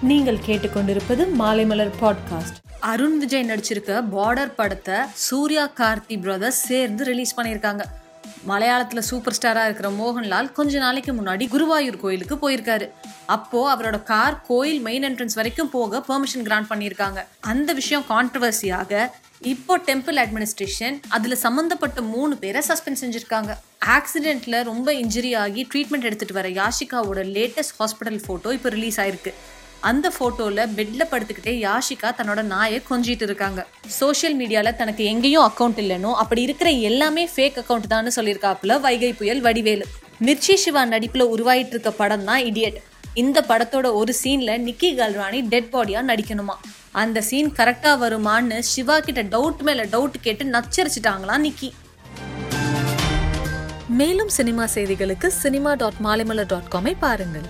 நீங்கள் கேட்டுக்கொண்டிருப்பது மாலைமலர் பாட்காஸ்ட் அருண் விஜய் நடிச்சிருக்க பார்டர் படத்தை சூர்யா கார்த்தி பிரதர்ஸ் சேர்ந்து ரிலீஸ் பண்ணியிருக்காங்க. மலையாளத்துல சூப்பர் ஸ்டாரா இருக்கிற மோகன்லால் கொஞ்ச நாளைக்கு முன்னாடி குருவாயூர் கோயிலுக்கு போயிருக்காரு. அப்போ அவரோட கார் கோயில் மெயின் என்ட்ரன்ஸ் வரைக்கும் போக பெர்மிஷன் கிராண்ட் பண்ணியிருக்காங்க. அந்த விஷயம் கான்ட்ரவர்சியாக இப்போ டெம்பிள் அட்மினிஸ்ட்ரேஷன் அதுல சம்பந்தப்பட்ட மூணு பேரை சஸ்பெண்ட் செஞ்சிருக்காங்க. ஆக்சிடென்ட்ல ரொம்ப இன்ஜுரி ஆகி ட்ரீட்மெண்ட் எடுத்துட்டு வர யாஷிகாவோட லேட்டஸ்ட் ஹாஸ்பிட்டல் போட்டோ இப்போ ரிலீஸ் ஆயிருக்கு. அந்த போட்டோல பெட்ல படுத்துக்கிட்டே யாஷிகா தன்னோட நாயை கொஞ்சிட்டு இருக்காங்க. சோஷியல் மீடியால தனக்கு எங்கேயும் அக்கௌண்ட் இல்லைனோ அப்படி இருக்கிற எல்லாமே ஃபேக் அக்கௌண்ட் தான் சொல்லியிருக்காப்புல வைகை புயல் வடிவேலு. மிர்ச்சி சிவா நடிப்புல உருவாயிட்டு இருக்க படம் தான் இடியட் இந்த படத்தோட ஒரு சீன்ல நிக்கி கல்ராணி டெட் பாடியா நடிக்கணுமா? அந்த சீன் கரெக்டா வருமான்னு சிவா கிட்ட டவுட் மேல டவுட் கேட்டு நச்சரிச்சிட்டாங்களாம் நிக்கி. மேலும் சினிமா செய்திகளுக்கு சினிமா டாட் மாலைமலர் டாட் காமை பாருங்கள்.